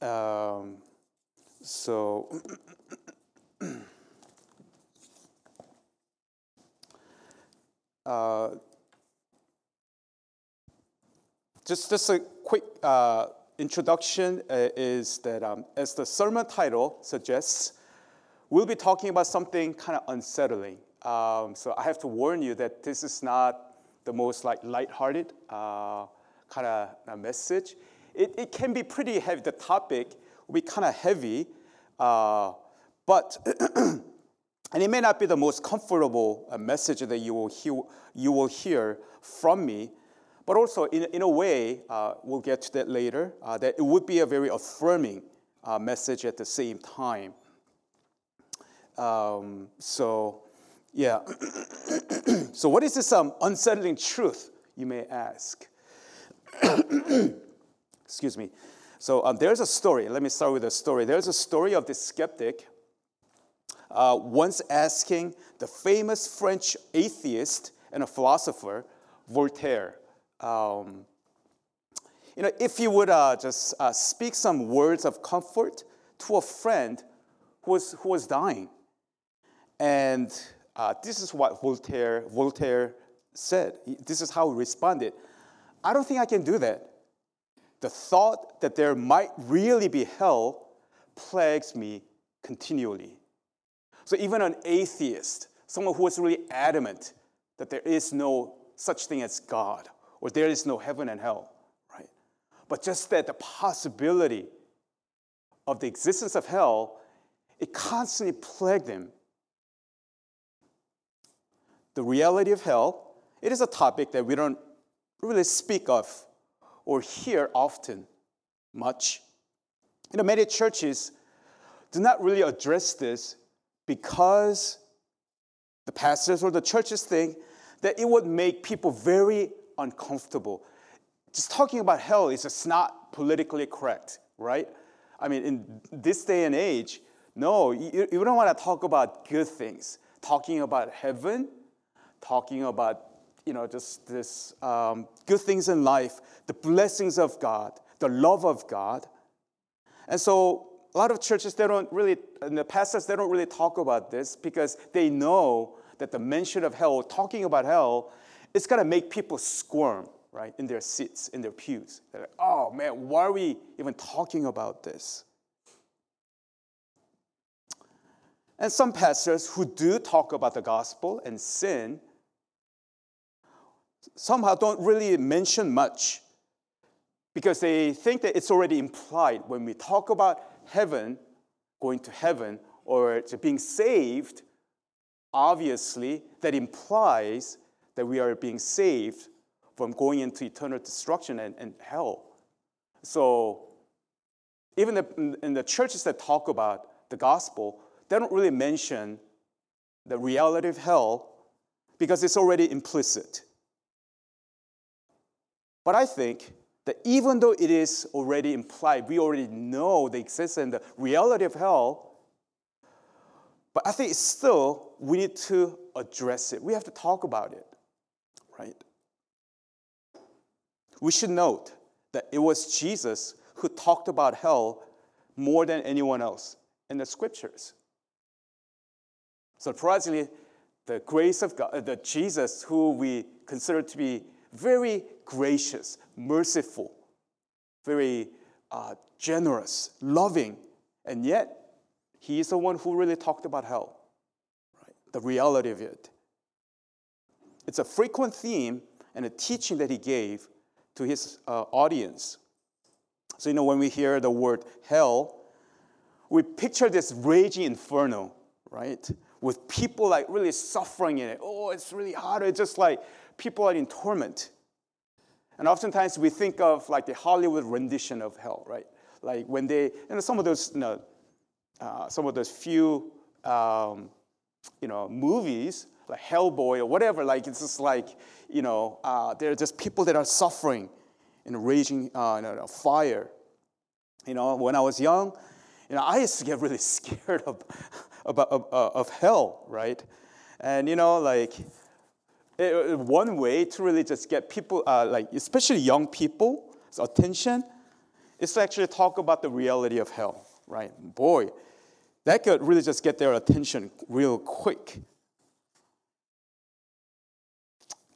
Um, so, uh, just, just a quick uh, introduction uh, is that, um, as the sermon title suggests, we'll be talking about something kind of unsettling. Um, so I have to warn you that this is not the most like lighthearted uh, kind of message. It, it can be pretty heavy. The topic will be kind of heavy, uh, but and it may not be the most comfortable uh, message that you will hear, you will hear from me. But also, in, in a way, uh, we'll get to that later, uh, that it would be a very affirming uh, message at the same time. Um, so, yeah. so, what is this um, unsettling truth, you may ask? Excuse me. So, um, there's a story. Let me start with a story. There's a story of this skeptic uh, once asking the famous French atheist and a philosopher, Voltaire, um, you know, if you would uh, just uh, speak some words of comfort to a friend who was, who was dying. And uh, this is what Voltaire, Voltaire said. This is how he responded. I don't think I can do that. The thought that there might really be hell plagues me continually. So even an atheist, someone who is really adamant that there is no such thing as God or there is no heaven and hell, right? But just that the possibility of the existence of hell, it constantly plagued them the reality of hell, it is a topic that we don't really speak of or hear often much. You know, many churches do not really address this because the pastors or the churches think that it would make people very uncomfortable. Just talking about hell is just not politically correct, right? I mean, in this day and age, no, you, you don't want to talk about good things. Talking about heaven talking about you know just this um, good things in life, the blessings of God, the love of God, and so a lot of churches they don't really, and the pastors they don't really talk about this because they know that the mention of hell, talking about hell, is gonna make people squirm right in their seats, in their pews. They're like, oh man, why are we even talking about this? And some pastors who do talk about the gospel and sin, somehow don't really mention much because they think that it's already implied when we talk about heaven, going to heaven, or being saved, obviously that implies that we are being saved from going into eternal destruction and, and hell. So, even the, in the churches that talk about the gospel, they don't really mention the reality of hell because it's already implicit. But I think that even though it is already implied, we already know the existence and the reality of hell, but I think still we need to address it. We have to talk about it, right? We should note that it was Jesus who talked about hell more than anyone else in the scriptures. Surprisingly, the grace of God, the Jesus who we consider to be very gracious, merciful, very uh, generous, loving, and yet he is the one who really talked about hell, right? The reality of it. It's a frequent theme and a teaching that he gave to his uh, audience. So, you know, when we hear the word hell, we picture this raging inferno, right? With people like really suffering in it. Oh, it's really hard. It's just like people are in torment. And oftentimes we think of like the Hollywood rendition of hell, right? Like when they, you know, some of those, you know, uh, some of those few, um, you know, movies like Hellboy or whatever, like it's just like, you know, uh, there are just people that are suffering in a raging uh, know, fire. You know, when I was young, you know, I used to get really scared of, of, of, of hell, right? And, you know, like, one way to really just get people, uh, like especially young people's attention, is to actually talk about the reality of hell, right? Boy, that could really just get their attention real quick.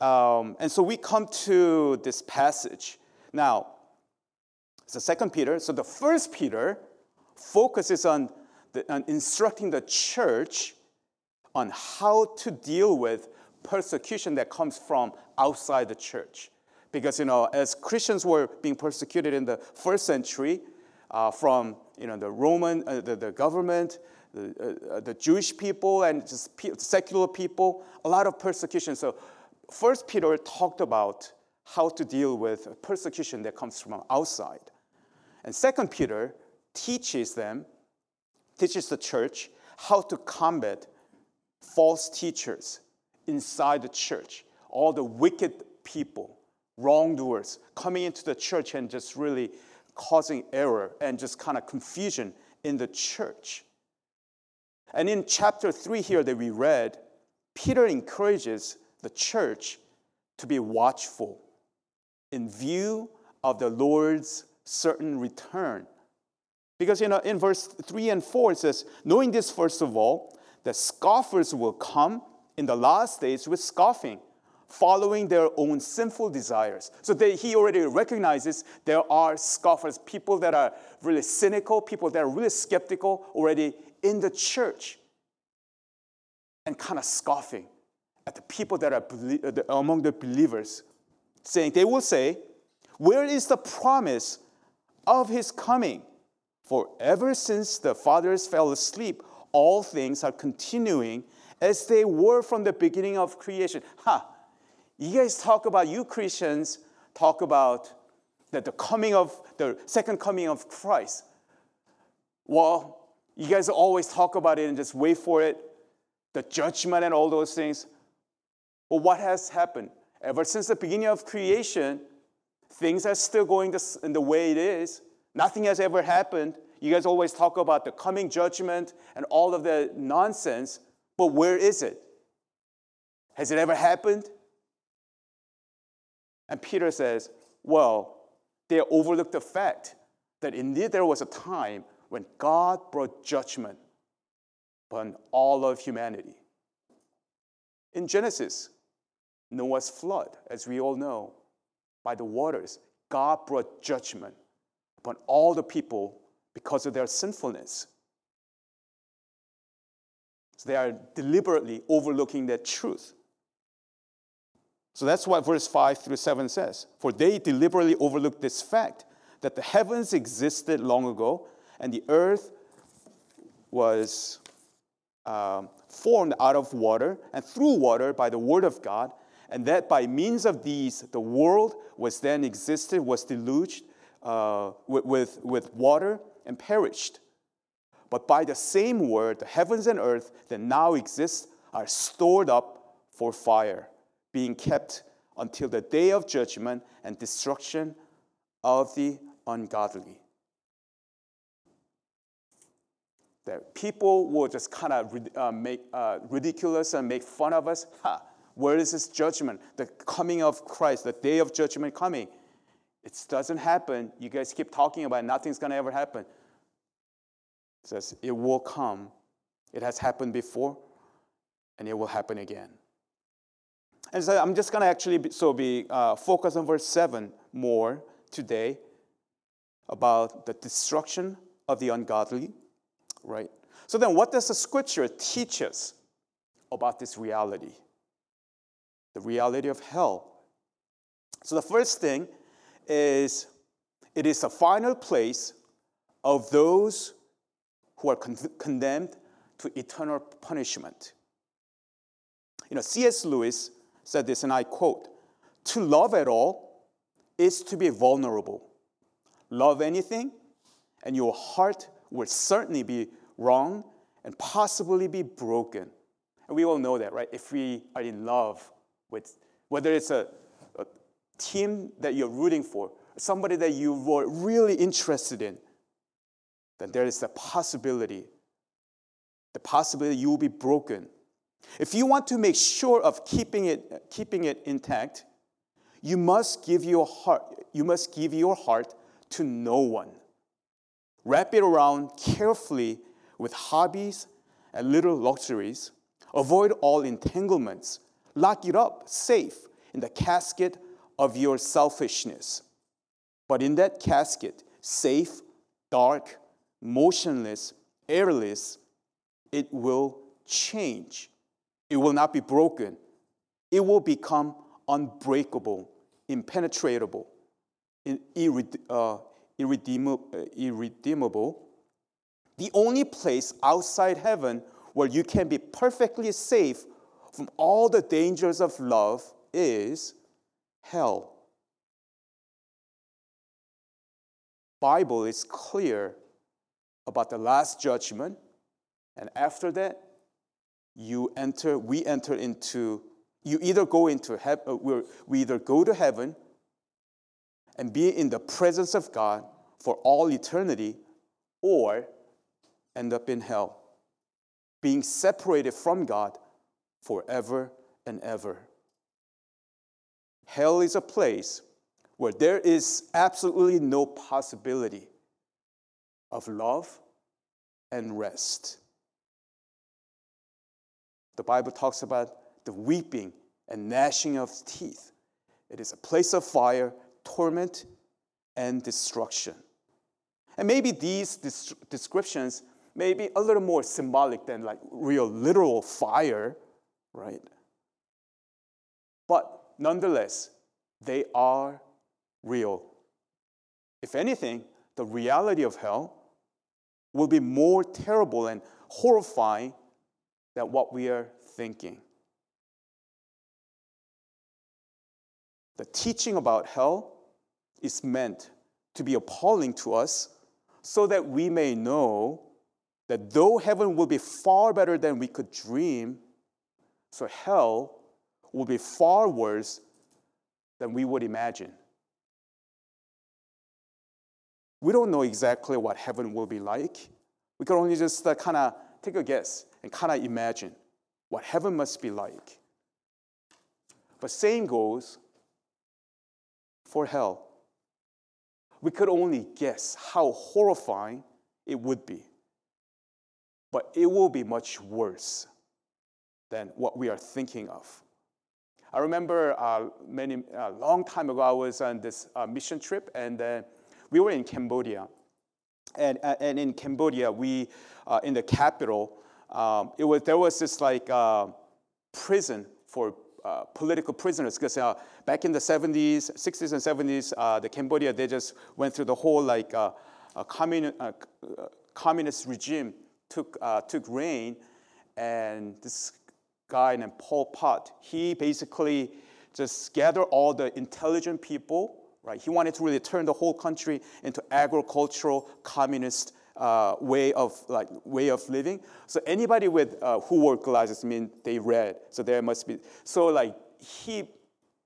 Um, and so we come to this passage. Now, it's the second Peter. So the first Peter focuses on, the, on instructing the church on how to deal with persecution that comes from outside the church. Because, you know, as Christians were being persecuted in the first century uh, from, you know, the Roman, uh, the, the government, the, uh, the Jewish people, and just pe- secular people, a lot of persecution. So, First Peter talked about how to deal with persecution that comes from outside. And Second Peter teaches them, teaches the church how to combat false teachers inside the church, all the wicked people wrongdoers coming into the church and just really causing error and just kind of confusion in the church. And in chapter 3 here that we read, Peter encourages the church to be watchful in view of the Lord's certain return. Because you know, in verse 3 and 4, it says, Knowing this, first of all, that scoffers will come in the last days with scoffing following their own sinful desires. So they, he already recognizes there are scoffers, people that are really cynical, people that are really skeptical already in the church, and kind of scoffing at the people that are uh, among the believers, saying, they will say, Where is the promise of his coming? For ever since the fathers fell asleep, all things are continuing as they were from the beginning of creation. Ha! You guys talk about, you Christians talk about that the coming of, the second coming of Christ. Well, you guys always talk about it and just wait for it, the judgment and all those things. Well, what has happened? Ever since the beginning of creation, things are still going in the way it is. Nothing has ever happened. You guys always talk about the coming judgment and all of the nonsense, but where is it? Has it ever happened? And Peter says, well, they overlooked the fact that indeed there was a time when God brought judgment upon all of humanity. In Genesis, Noah's flood, as we all know, by the waters, God brought judgment upon all the people because of their sinfulness. So they are deliberately overlooking that truth. So that's what verse 5 through 7 says. For they deliberately overlooked this fact that the heavens existed long ago and the earth was um, formed out of water and through water by the word of God, and that by means of these the world was then existed, was deluged uh, with, with, with water and perished. But by the same word, the heavens and earth that now exist are stored up for fire being kept until the day of judgment and destruction of the ungodly. That people will just kind of uh, make uh, ridiculous and make fun of us. Ha! Where is this judgment? The coming of Christ, the day of judgment coming. It doesn't happen. You guys keep talking about it. Nothing's going to ever happen. It says it will come. It has happened before, and it will happen again. And so I'm just going to actually be, so be uh, focused on verse 7 more today about the destruction of the ungodly, right? So then, what does the scripture teach us about this reality? The reality of hell. So, the first thing is it is a final place of those who are con- condemned to eternal punishment. You know, C.S. Lewis said this, and I quote To love at all is to be vulnerable. Love anything, and your heart will certainly be wrong and possibly be broken. And we all know that, right? If we are in love with, whether it's a, a team that you're rooting for, somebody that you were really interested in, then there is the possibility, the possibility you will be broken if you want to make sure of keeping it, keeping it intact, you must give your heart, you must give your heart to no one. Wrap it around carefully with hobbies and little luxuries. Avoid all entanglements. Lock it up safe in the casket of your selfishness. But in that casket, safe, dark, motionless, airless, it will change. It will not be broken. It will become unbreakable, impenetrable, irred- uh, uh, irredeemable. The only place outside heaven where you can be perfectly safe from all the dangers of love is hell. Bible is clear about the last judgment and after that you enter we enter into you either go into heaven uh, we either go to heaven and be in the presence of God for all eternity or end up in hell being separated from God forever and ever. Hell is a place where there is absolutely no possibility of love and rest. The Bible talks about the weeping and gnashing of teeth. It is a place of fire, torment, and destruction. And maybe these descriptions may be a little more symbolic than like real literal fire, right? But nonetheless, they are real. If anything, the reality of hell will be more terrible and horrifying than what we are thinking. The teaching about hell is meant to be appalling to us so that we may know that though heaven will be far better than we could dream, so hell will be far worse than we would imagine. We don't know exactly what heaven will be like. We can only just uh, kind of take a guess and kind of imagine what heaven must be like. But same goes for hell. We could only guess how horrifying it would be. But it will be much worse than what we are thinking of. I remember uh, many a uh, long time ago I was on this uh, mission trip and we were in Cambodia. And, and in Cambodia, we, uh, in the capital, um, it was, there was this like uh, prison for uh, political prisoners because uh, back in the 70s, 60s and 70s, uh, the Cambodia, they just went through the whole like uh, communi- communist regime took, took reign. And this guy named Pol Pot, he basically just gathered all the intelligent people right? He wanted to really turn the whole country into agricultural communist uh, way of like way of living. So anybody with uh, who wore glasses mean they read. So there must be so like he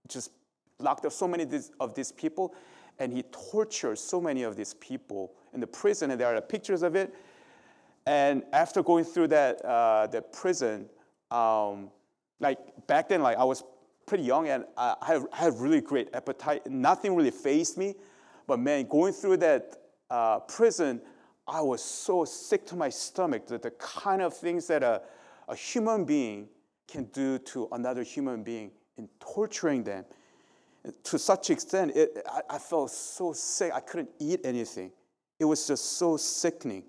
just locked up so many of these people, and he tortured so many of these people in the prison. And there are pictures of it. And after going through that uh, that prison, um, like back then, like I was pretty young and I had, I had really great appetite. Nothing really fazed me. But man, going through that uh, prison, I was so sick to my stomach that the kind of things that a, a human being can do to another human being in torturing them. To such extent, it, I, I felt so sick, I couldn't eat anything. It was just so sickening.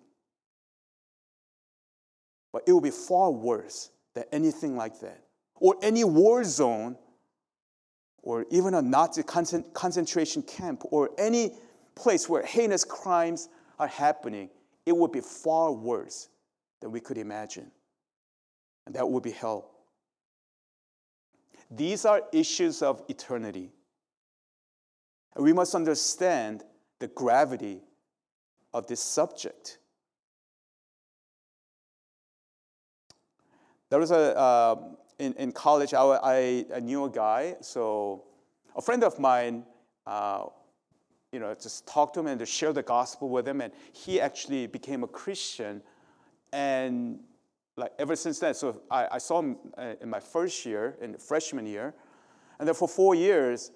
But it would be far worse than anything like that. Or any war zone or even a Nazi concentration camp or any place where heinous crimes are happening, it would be far worse than we could imagine. And that would be hell. These are issues of eternity. And we must understand the gravity of this subject. There was a, uh, in, in college, I, I, knew a guy. So a friend of mine, uh, you know, just talked to him and to share the gospel with him, and he actually became a Christian. And like ever since then, so I, I saw him uh, in my first year, in freshman year, and then for four years,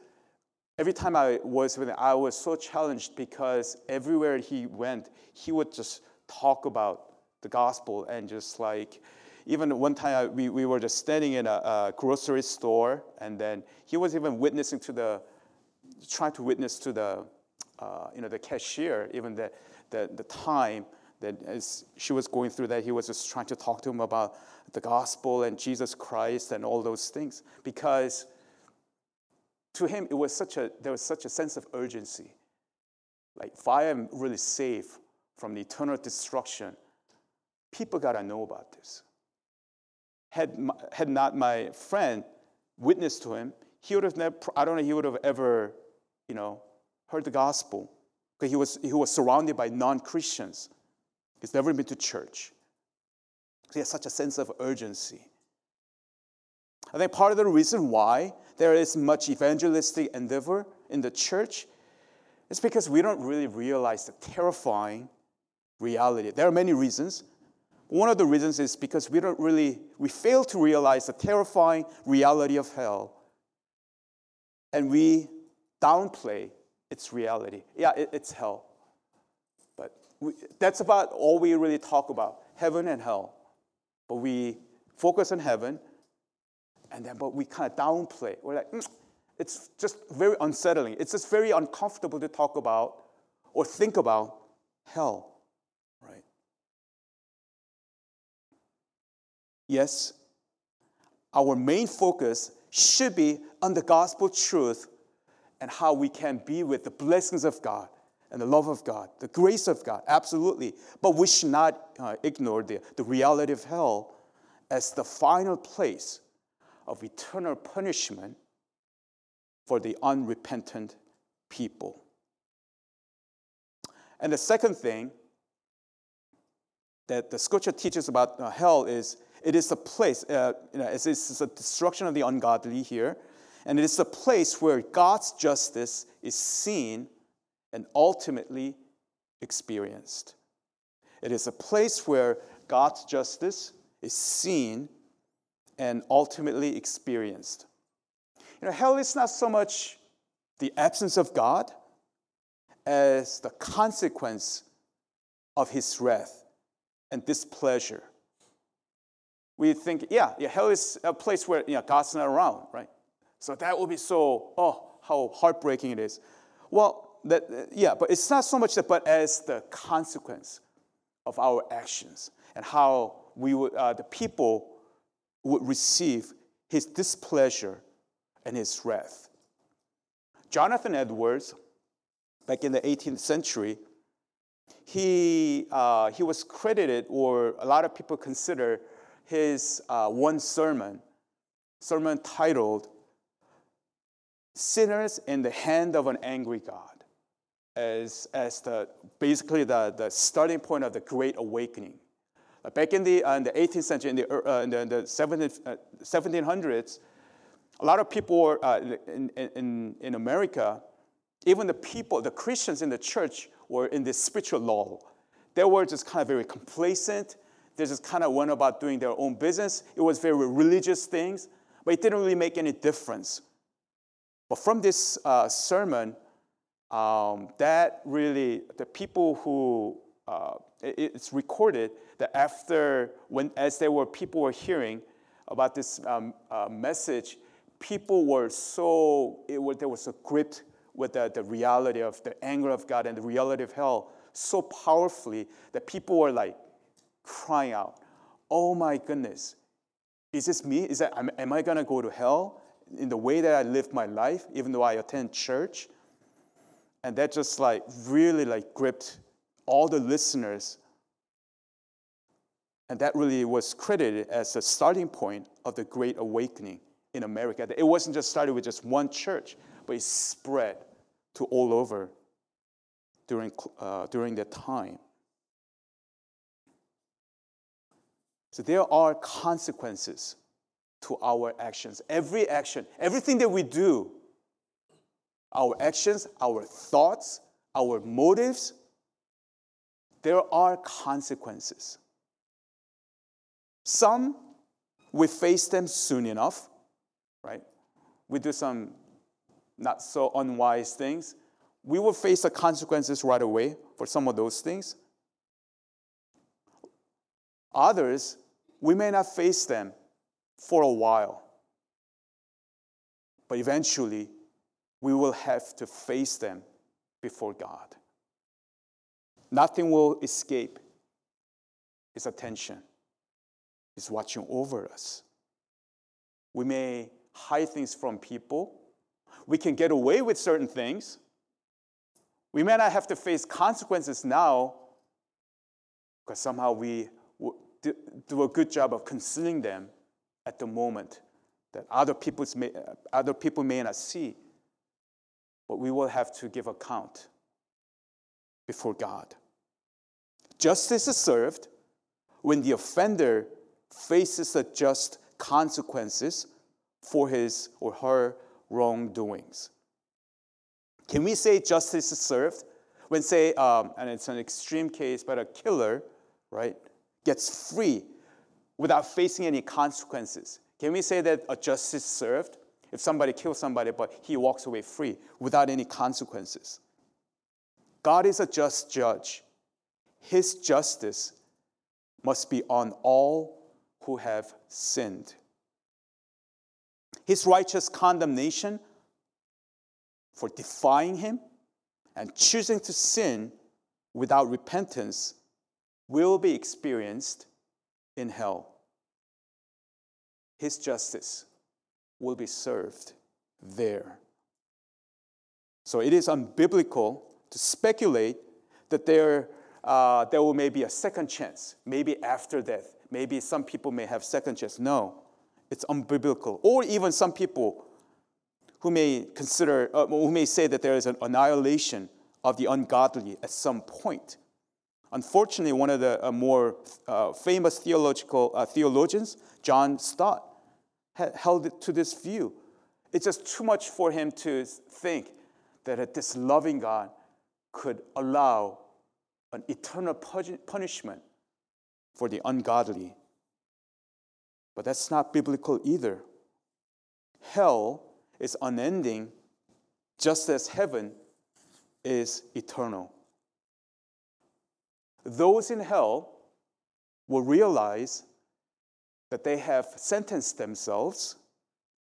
every time I was with him, I was so challenged because everywhere he went, he would just talk about the gospel and just like, even one time I, we, we were just standing in a, a, grocery store and then he was even witnessing to the, trying to witness to the, uh, you know, the cashier, even the, the, the time that as she was going through that, he was just trying to talk to him about the gospel and Jesus Christ and all those things. Because to him it was such a there was such a sense of urgency. Like if i am really safe from the eternal destruction. People got to know about this had, had not my friend witnessed to him he would have never i don't know he would have ever you know heard the gospel because he was he was surrounded by non-christians he's never been to church he has such a sense of urgency I think part of the reason why there is much evangelistic endeavor in the church is because we don't really realize the terrifying reality. There are many reasons. One of the reasons is because we don't really, we fail to realize the terrifying reality of hell. And we downplay its reality. Yeah, it, it's hell. But we, that's about all we really talk about heaven and hell. But we focus on heaven and then, but we kind of downplay. We're like, mm, it's just very unsettling. It's just very uncomfortable to talk about or think about hell, Yes, our main focus should be on the gospel truth and how we can be with the blessings of God and the love of God, the grace of God, absolutely. But we should not uh, ignore the, the reality of hell as the final place of eternal punishment for the unrepentant people. And the second thing that the scripture teaches about uh, hell is it is a place, uh, you know, it's, it's a destruction of the ungodly here, and it is a place where God's justice is seen and ultimately experienced. It is a place where God's justice is seen and ultimately experienced. You know, hell is not so much the absence of God as the consequence of his wrath and displeasure. We think, yeah, yeah, hell is a place where you know, God's not around, right? So that will be so, oh, how heartbreaking it is. Well, that, yeah, but it's not so much that, but as the consequence of our actions and how we would, uh, the people would receive his displeasure and his wrath. Jonathan Edwards, back in the 18th century, he, uh, he was credited, or a lot of people consider his uh, one sermon, sermon titled Sinners in the Hand of an Angry God, as, as the, basically the, the starting point of the Great Awakening. Uh, back in the, uh, in the 18th century, in the, uh, in the, in the 1700s, a lot of people were, uh, in, in, in America, even the people, the Christians in the church were in this spiritual lull. They were just kind of very complacent. They just kind of went about doing their own business. It was very religious things, but it didn't really make any difference. But from this uh, sermon, um, that really, the people who, uh, it, it's recorded that after, when, as there were people were hearing about this um, uh, message, people were so, it was, they were so gripped with the, the reality of the anger of God and the reality of hell so powerfully that people were like crying out, Oh my goodness, is this me? Is that, am, I gonna go to hell in the way that I live my life, even though I attend church? And that just like really like gripped all the listeners and that really was credited as the starting point of the Great Awakening in America. It wasn't just started with just one church, but it spread to all over during, uh, during that time. So there are consequences to our actions. Every action, everything that we do, our actions, our thoughts, our motives, there are consequences. Some, we face them soon enough, right? We do some not so unwise things, we will face the consequences right away for some of those things. Others, we may not face them for a while, but eventually we will have to face them before God. Nothing will escape His attention. He's watching over us. We may hide things from people. We can get away with certain things. We may not have to face consequences now because somehow we do a good job of concealing them at the moment that other, people's may, other people may not see. But we will have to give account before God. Justice is served when the offender faces the just consequences for his or her wrongdoings. Can we say justice is served when, say, um, and it's an extreme case, but a killer, right, gets free without facing any consequences? Can we say that a justice served if somebody kills somebody, but he walks away free without any consequences? God is a just judge. His justice must be on all who have sinned. His righteous condemnation for defying him and choosing to sin without repentance will be experienced in hell. His justice will be served there. So it is unbiblical to speculate that there, uh, there will maybe a second chance, maybe after death. Maybe some people may have second chance. No, it's unbiblical. Or even some people who may consider, uh, who may say that there is an annihilation of the ungodly at some point. Unfortunately, one of the uh, more uh, famous theological uh, theologians, John Stott, held to this view. It's just too much for him to think that this loving God could allow an eternal punishment for the ungodly. But that's not biblical either. Hell is unending, just as heaven is eternal. Those in hell will realize that they have sentenced themselves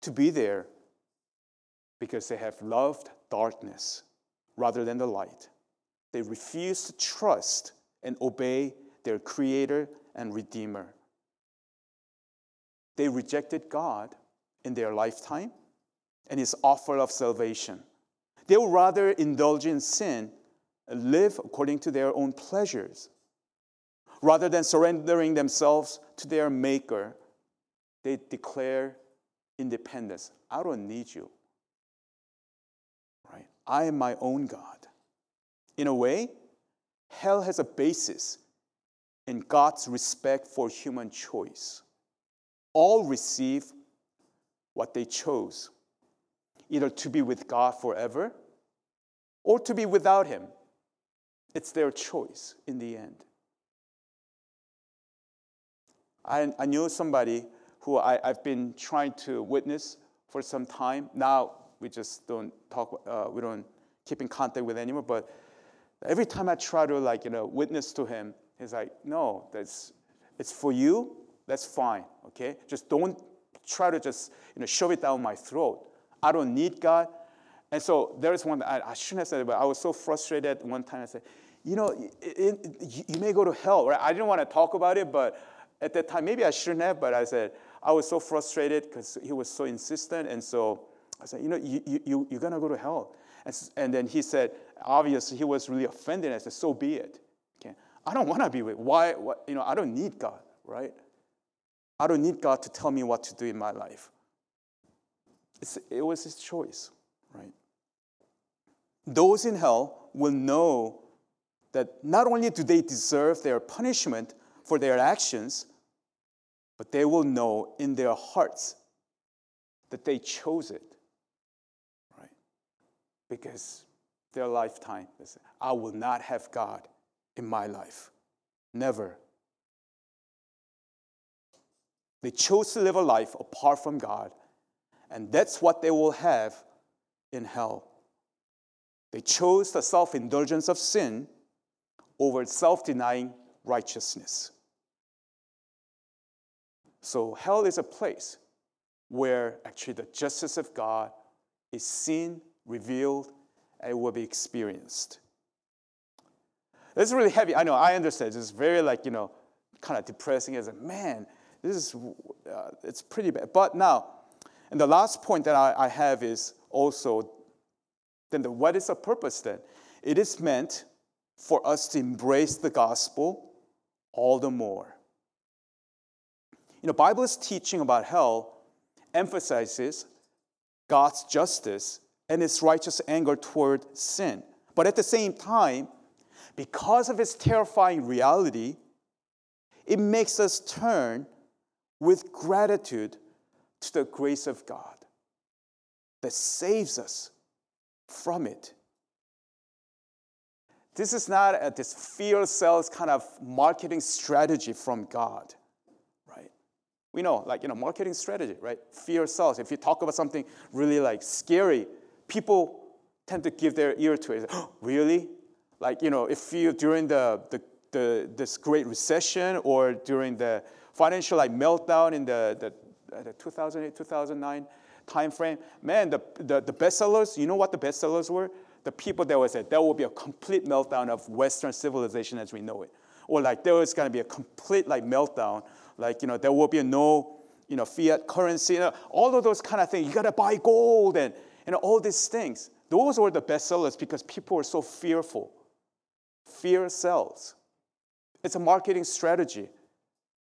to be there because they have loved darkness rather than the light. They refuse to trust and obey their Creator and Redeemer. They rejected God in their lifetime and His offer of salvation. They would rather indulge in sin live according to their own pleasures. Rather than surrendering themselves to their Maker, they declare independence. I don't need you. Right? I am my own God. In a way, hell has a basis in God's respect for human choice. All receive what they chose either to be with God forever or to be without Him. It's their choice in the end. I, I knew somebody who I, have been trying to witness for some time. Now we just don't talk, uh, we don't keep in contact with anymore. But every time I try to like, you know, witness to him, he's like, no, that's, it's for you, that's fine, okay? Just don't try to just, you know, shove it down my throat. I don't need God. And so there's one, I, I shouldn't have said it, but I was so frustrated one time. I said, you know, it, it, you may go to hell, right? I didn't want to talk about it, but at that time, maybe I shouldn't have, but I said, I was so frustrated because he was so insistent. And so I said, you know, you, you, you're going to go to hell. And, and then he said, obviously, he was really offended. I said, so be it. Okay? I don't want to be with, why, what, you know, I don't need God, right? I don't need God to tell me what to do in my life. It's, it was his choice, right? Those in hell will know that not only do they deserve their punishment for their actions, but they will know in their hearts that they chose it, right? Because their lifetime, I will not have God in my life. Never. They chose to live a life apart from God, and that's what they will have in hell. They chose the self indulgence of sin over self denying righteousness. So, hell is a place where actually the justice of God is seen, revealed, and will be experienced. This is really heavy. I know, I understand. It's very, like, you know, kind of depressing as a man. This is, uh, it's pretty bad. But now, and the last point that I, I have is also then the, what is the purpose then? It is meant for us to embrace the gospel all the more. You know, Bible's teaching about hell emphasizes God's justice and his righteous anger toward sin. But at the same time, because of its terrifying reality, it makes us turn with gratitude to the grace of God that saves us from it. This is not a, this fear sells kind of marketing strategy from God, right? We know, like, you know, marketing strategy, right? Fear sells. If you talk about something really like scary, people tend to give their ear to it. Really? Like, you know, if you, during the, the, the, this great recession or during the financial like meltdown in the, the, the 2008, 2009 time frame, man, the, the, the bestsellers, you know what the bestsellers were? The people that was said there will be a complete meltdown of Western civilization as we know it. Or like there was gonna be a complete like meltdown, like, you know, there will be no, you know, fiat currency, you know, all of those kind of things. You gotta buy gold and, and all these things. Those were the bestsellers because people were so fearful. Fear sells. It's a marketing strategy.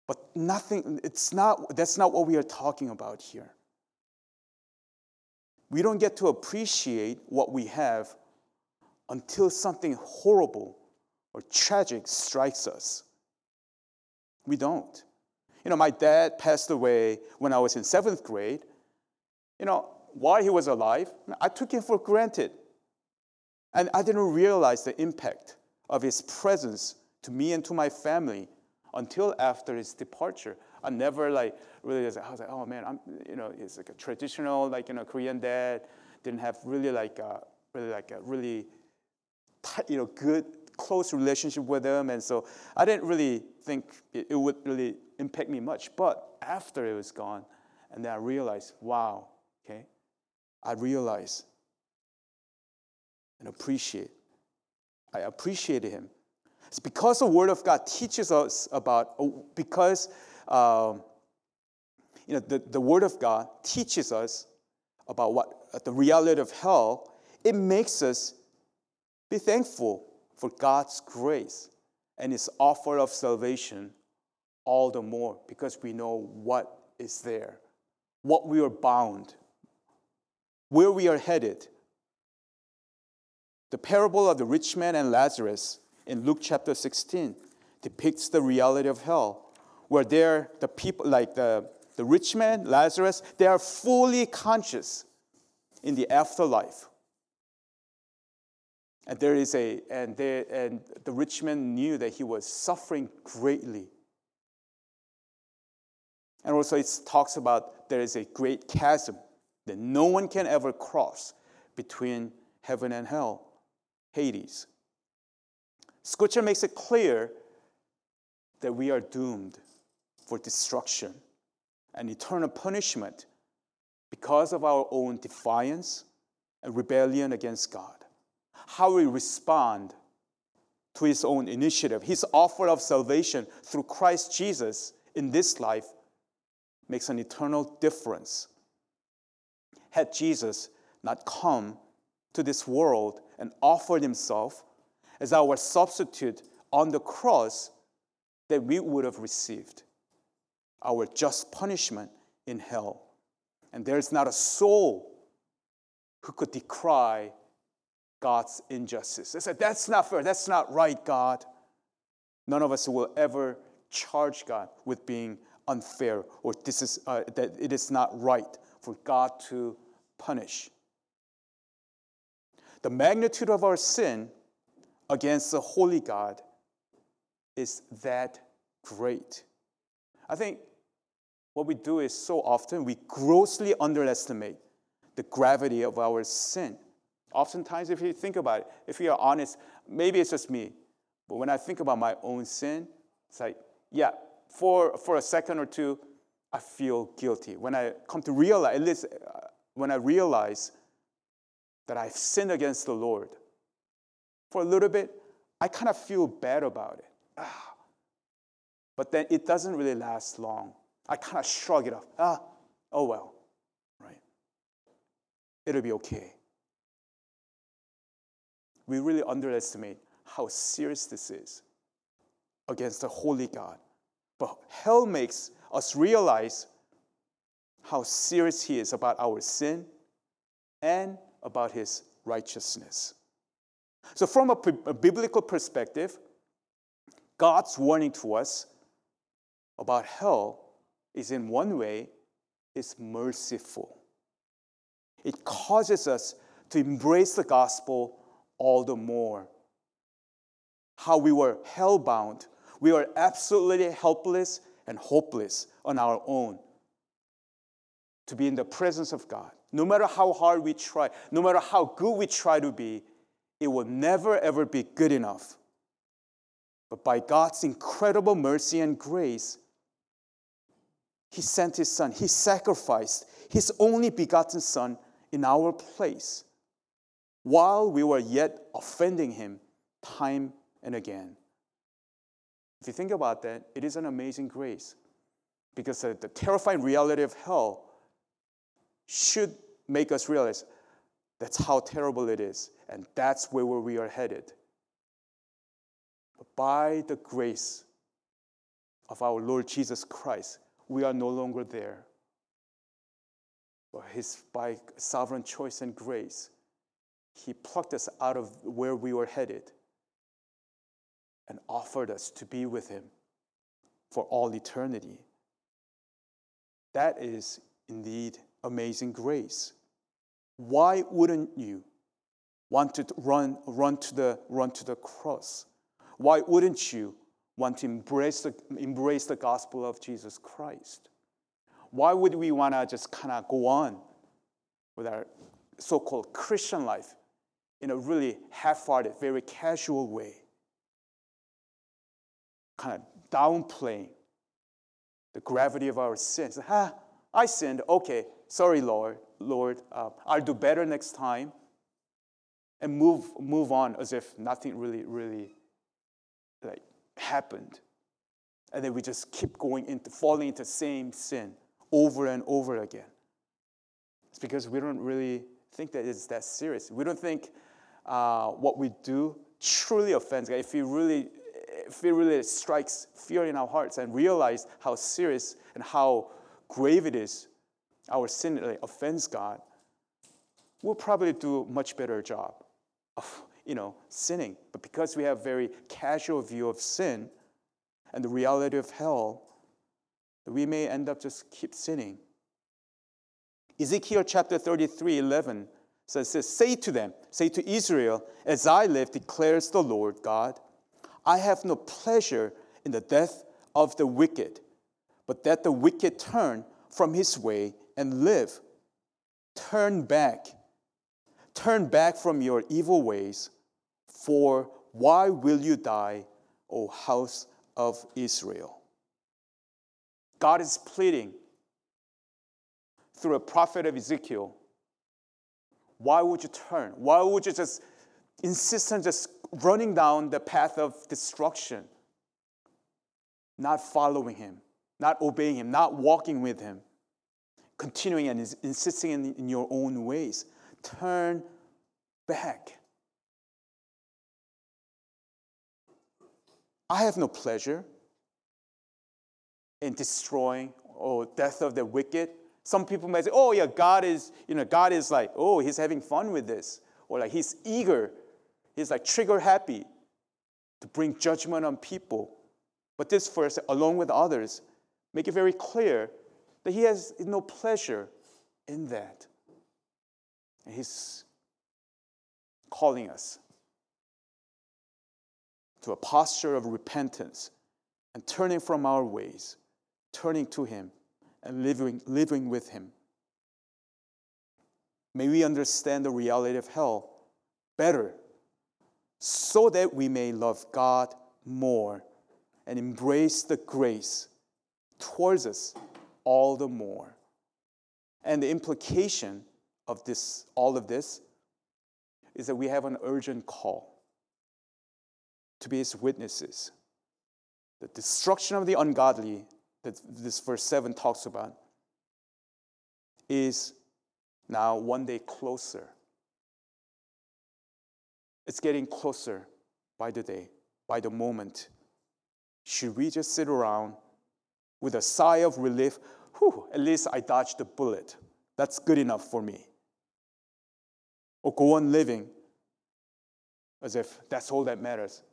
But nothing, it's not, that's not what we are talking about here. We don't get to appreciate what we have until something horrible or tragic strikes us. We don't. You know, my dad passed away when I was in seventh grade. You know, while he was alive, I took him for granted. And I didn't realize the impact of his presence to me and to my family until after his departure. I never like really was, I was like, oh man, I'm you know, it's like a traditional like you know Korean dad. Didn't have really like a, really like a really tight, you know good close relationship with him, and so I didn't really think it, it would really impact me much. But after it was gone, and then I realized, wow, okay, I realized and appreciate I appreciated him. It's because the Word of God teaches us about, because um, you know, the, the Word of God teaches us about what the reality of hell, it makes us be thankful for God's grace and His offer of salvation all the more because we know what is there, what we are bound, where we are headed, the parable of the rich man and Lazarus in Luke chapter 16 depicts the reality of hell, where there the people like the, the rich man, Lazarus, they are fully conscious in the afterlife. And there is a and they and the rich man knew that he was suffering greatly. And also it talks about there is a great chasm that no one can ever cross between heaven and hell. Hades. Scripture makes it clear that we are doomed for destruction and eternal punishment because of our own defiance and rebellion against God. How we respond to His own initiative, His offer of salvation through Christ Jesus in this life makes an eternal difference. Had Jesus not come to this world and offered himself as our substitute on the cross that we would have received our just punishment in hell. And there's not a soul who could decry God's injustice. They said, That's not fair. That's not right, God. None of us will ever charge God with being unfair or this is, uh, that it is not right for God to punish. The magnitude of our sin against the holy God is that great. I think what we do is so often we grossly underestimate the gravity of our sin. Oftentimes, if you think about it, if you're honest, maybe it's just me, but when I think about my own sin, it's like, yeah, for, for a second or two, I feel guilty. When I come to realize, at least uh, when I realize that I've sinned against the Lord, for a little bit, I kind of feel bad about it. Ah. But then it doesn't really last long. I kind of shrug it off. Ah, oh well, right? It'll be okay. We really underestimate how serious this is against the holy God. But hell makes us realize how serious He is about our sin and about His righteousness. So, from a, a biblical perspective, God's warning to us about hell is in one way is merciful. It causes us to embrace the gospel all the more. How we were hell-bound, we were absolutely helpless and hopeless on our own to be in the presence of God. No matter how hard we try, no matter how good we try to be, it will never ever be good enough. But by God's incredible mercy and grace, He sent His Son. He sacrificed His only begotten Son in our place while we were yet offending Him time and again. If you think about that, it is an amazing grace because the terrifying reality of hell should make us realize that's how terrible it is, and that's where we are headed. But by the grace of our Lord Jesus Christ, we are no longer there. But his, by sovereign choice and grace, He plucked us out of where we were headed and offered us to be with Him for all eternity. That is indeed amazing grace. Why wouldn't you want to run, run, to the, run to the cross? Why wouldn't you want to embrace the, embrace the gospel of Jesus Christ? Why would we want to just kind of go on with our so called Christian life in a really half hearted, very casual way? kind of downplaying the gravity of our sins. Ah, I sinned. Okay, sorry, Lord. Lord, uh, I'll do better next time. And move, move on as if nothing really, really like happened. And then we just keep going into falling into the same sin over and over again. It's because we don't really think that it's that serious. We don't think uh, what we do truly offends God. If we really if it really strikes fear in our hearts and realize how serious and how grave it is, our sin offends God, we'll probably do a much better job of, you know, sinning. But because we have very casual view of sin and the reality of hell, we may end up just keep sinning. Ezekiel chapter 33, 11 says, says, Say to them, say to Israel, as I live, declares the Lord God, I have no pleasure in the death of the wicked, but that the wicked turn from his way and live. Turn back. Turn back from your evil ways, for why will you die, O house of Israel? God is pleading through a prophet of Ezekiel. Why would you turn? Why would you just insist on just running down the path of destruction, not following him, not obeying him, not walking with him, continuing and insisting in, your own ways. Turn back. I have no pleasure in destroying or death of the wicked. Some people may say, oh yeah, God is, you know, God is like, oh, he's having fun with this. Or like he's eager He's like trigger happy to bring judgment on people. But this verse, along with others, make it very clear that he has no pleasure in that. He's calling us to a posture of repentance and turning from our ways, turning to him and living, living with him. May we understand the reality of hell better so that we may love God more and embrace the grace towards us all the more. And the implication of this, all of this, is that we have an urgent call to be his witnesses. The destruction of the ungodly that this verse 7 talks about is now one day closer. It's getting closer by the day, by the moment. Should we just sit around with a sigh of relief? Whew, at least I dodged the bullet. That's good enough for me. Or go on living as if that's all that matters.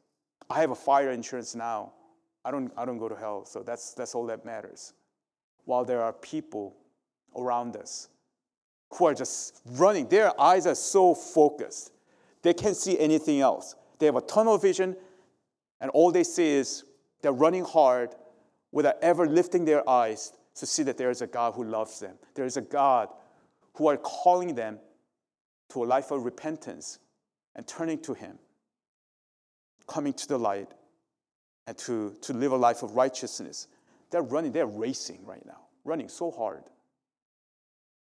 I have a fire insurance now. I don't, I don't go to hell, so that's, that's all that matters. While there are people around us who are just running, their eyes are so focused, they can't see anything else. They have a tunnel vision, and all they see is they're running hard without ever lifting their eyes to see that there is a God who loves them. There is a God who are calling them to a life of repentance and turning to Him, coming to the light, and to, to live a life of righteousness. They're running, they're racing right now, running so hard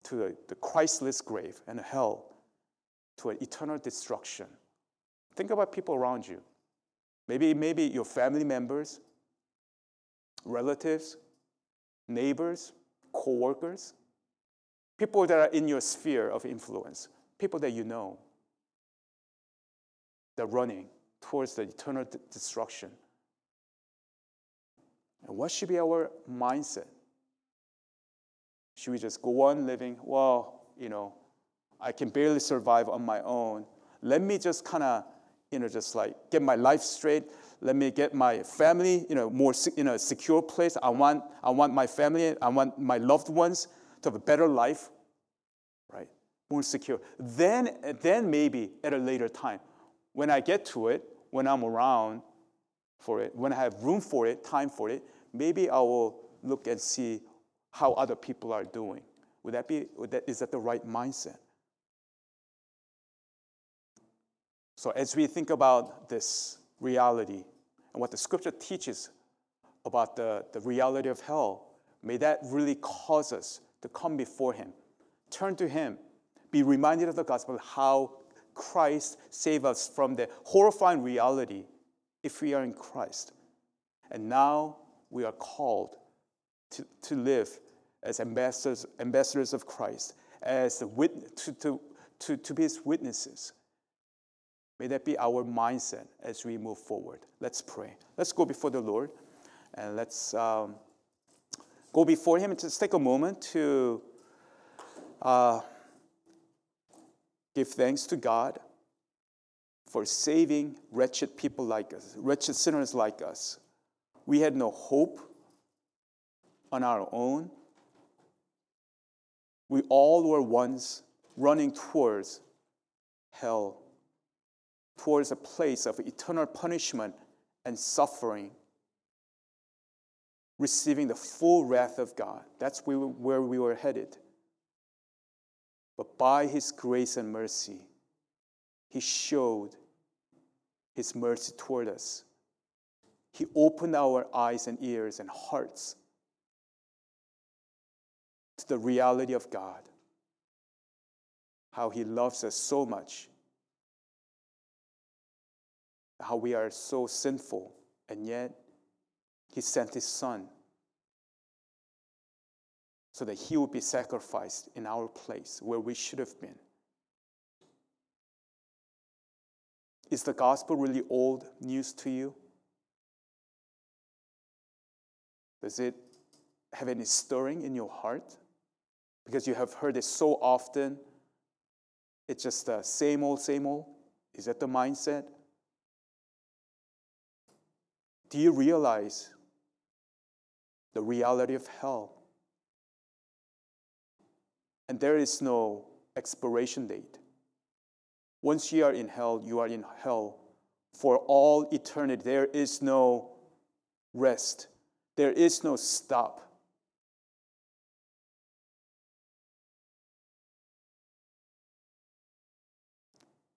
to the, the Christless grave and hell, to an eternal destruction. Think about people around you. Maybe, maybe your family members, relatives, neighbors, co-workers, people that are in your sphere of influence, people that you know. They're running towards the eternal d- destruction. And what should be our mindset? Should we just go on living? Well, you know, I can barely survive on my own. Let me just kind of, you know, just like get my life straight. Let me get my family, you know, more in a secure place. I want, I want my family, I want my loved ones to have a better life? More secure. Then, then maybe at a later time, when I get to it, when I'm around for it, when I have room for it, time for it, maybe I will look and see how other people are doing. Would that be, would that, is that the right mindset? So, as we think about this reality and what the scripture teaches about the, the reality of hell, may that really cause us to come before Him, turn to Him, be reminded of the gospel, how Christ saved us from the horrifying reality if we are in Christ. And now we are called to, to live as ambassadors, ambassadors of Christ, as the wit- to, to, to, to be his witnesses. May that be our mindset as we move forward. Let's pray. Let's go before the Lord and let's um, go before Him and just take a moment to uh, give thanks to God for saving wretched people like us, wretched sinners like us. We had no hope on our own. We all were once running towards hell, towards a place of eternal punishment and suffering, receiving the full wrath of God. That's where we were headed. But by His grace and mercy, He showed His mercy toward us. He opened our eyes and ears and hearts to the reality of God, how He loves us so much, how we are so sinful, and yet He sent His Son so that He would be sacrificed in our place where we should have been. Is the gospel really old news to you? Does it have any stirring in your heart? because you have heard it so often. It's just the same old, same old. Is that the mindset? Do you realize the reality of hell? And there is no expiration date. Once you are in hell, you are in hell for all eternity. There is no rest, there is no stop.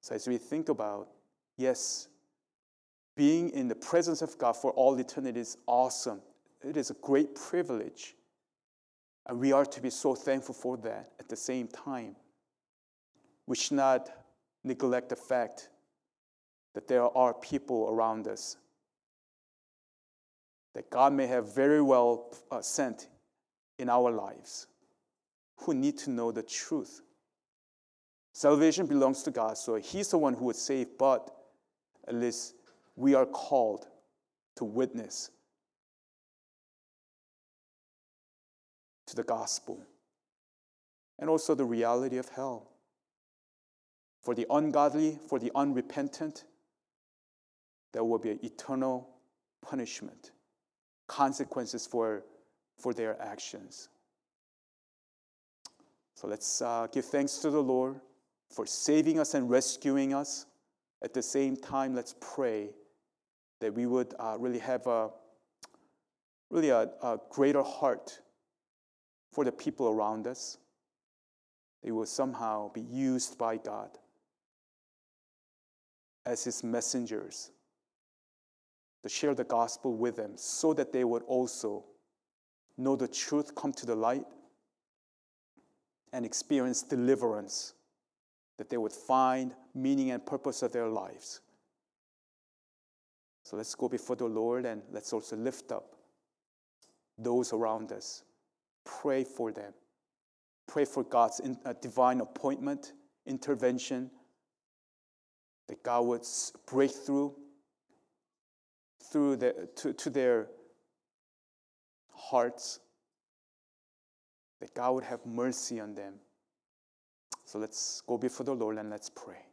So, as we think about, yes, being in the presence of God for all eternity is awesome. It is a great privilege. And we are to be so thankful for that at the same time. We should not neglect the fact that there are people around us that God may have very well uh, sent in our lives who need to know the truth. Salvation belongs to God, so He's the one who would save, but at least we are called to witness to the gospel and also the reality of hell. For the ungodly, for the unrepentant, there will be eternal punishment, consequences for, for their actions. So let's uh, give thanks to the Lord for saving us and rescuing us. At the same time, let's pray that we would uh, really have a really a, a greater heart for the people around us. They will somehow be used by God as His messengers to share the gospel with them so that they would also know the truth, come to the light, and experience deliverance, that they would find meaning and purpose of their lives. So let's go before the Lord and let's also lift up those around us. Pray for them. Pray for God's in, uh, divine appointment, intervention, that God would break through through the, to, to their hearts, that God would have mercy on them. So let's go before the Lord and let's pray.